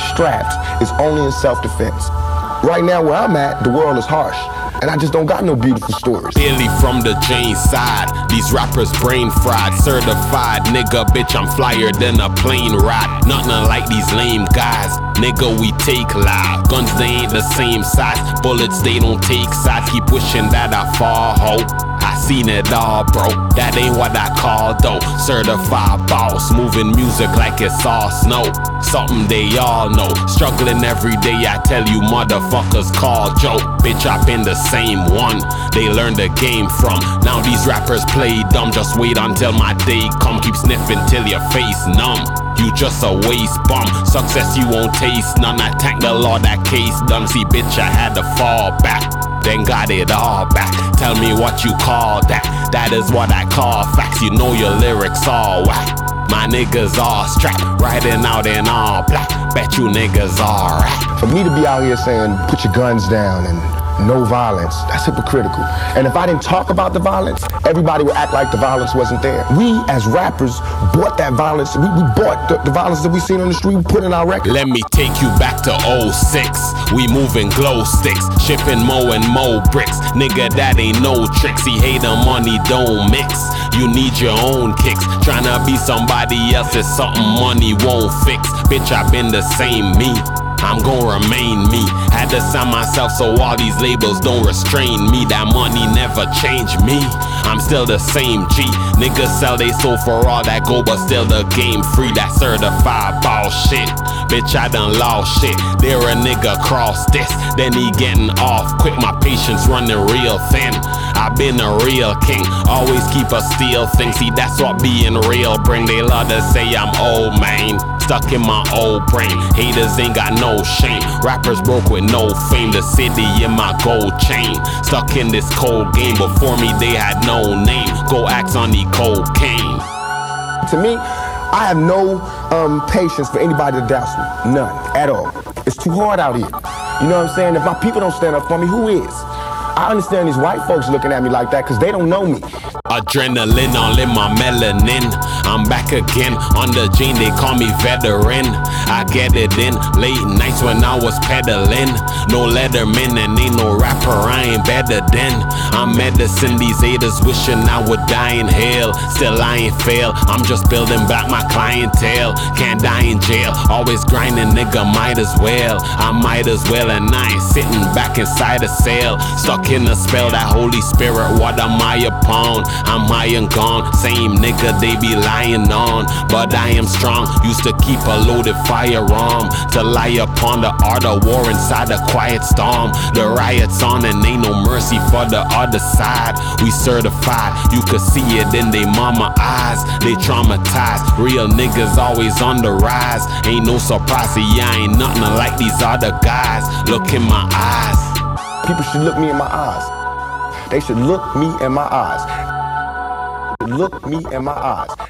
strapped is only in self-defense. Right now, where I'm at, the world is harsh. And I just don't got no beautiful stories. Billy from the Jane side. These rappers brain fried, certified. Nigga, bitch, I'm flyer than a plane ride. Nothing like these lame guys. Nigga, we take live. Guns, they ain't the same size. Bullets, they don't take sides. Keep wishing that I fall, ho. I seen it all, bro. That ain't what I call though. Certified boss, moving music like it's all snow. Something they all know. Struggling every day, I tell you, motherfuckers call joke. Bitch, I been the same one. They learned the game from. Now these rappers play dumb. Just wait until my day come. Keep sniffing till your face numb. You just a waste bum. Success you won't taste none. I thank the Lord that case done. See, bitch, I had to fall back then got it all back. Tell me what you call that. That is what I call facts. You know your lyrics all whack. My niggas all strapped, riding out in all black. Bet you niggas all rap. For me to be out here saying, put your guns down and no violence, that's hypocritical. And if I didn't talk about the violence, everybody would act like the violence wasn't there. We, as rappers, bought that violence. We, we bought the, the, violence that we seen on the street, we put in our record. Let me take you back to 06. We moving glow sticks, shipping mo and mo bricks. Nigga, that ain't no tricks. He hate the money, don't mix. You need your own kicks. Trying to be somebody else is something money won't fix. Bitch, I've been the same me. I'm gonna remain me. Had to sign myself so all these labels don't restrain me. That money never changed me. I'm still the same G. Niggas sell they soul for all that gold, but still the game free. That certified ball shit. Bitch, I done lost shit. There a nigga cross this, then he getting off quick. My patience running real thin. I been a real king, always keep a steel thing. See, that's what being real bring. They love to say I'm old, man stuck in my old brain. Haters ain't got no shame. Rappers broke with no fame. The city in my gold chain. Stuck in this cold game. Before me, they had no name. Go axe on the cocaine. To me, I have no um, patience for anybody to doubts me. None. At all. It's too hard out here. You know what I'm saying? If my people don't stand up for me, who is? I understand these white folks looking at me like that because they don't know me. Adrenaline all in my melanin. I'm back again on the gene, they call me veteran. I get it in late nights when I was pedaling. No letterman and ain't no I ain't better than. I'm medicine, these haters wishing I would die in hell. Still, I ain't fail, I'm just building back my clientele. Can't die in jail, always grinding, nigga, might as well. I might as well, and I ain't sitting back inside a cell. Stuck in a spell, that Holy Spirit, what am I upon? I'm high and gone, same nigga they be lying on. But I am strong, used to keep a loaded firearm to lie upon the art of war inside a quiet storm. The riots on and ain't no mercy for the other side. We certified, you could see it in they mama eyes. They traumatized, real niggas always on the rise. Ain't no surprise, see, I ain't nothing like these other guys. Look in my eyes. People should look me in my eyes. They should look me in my eyes look me in my eyes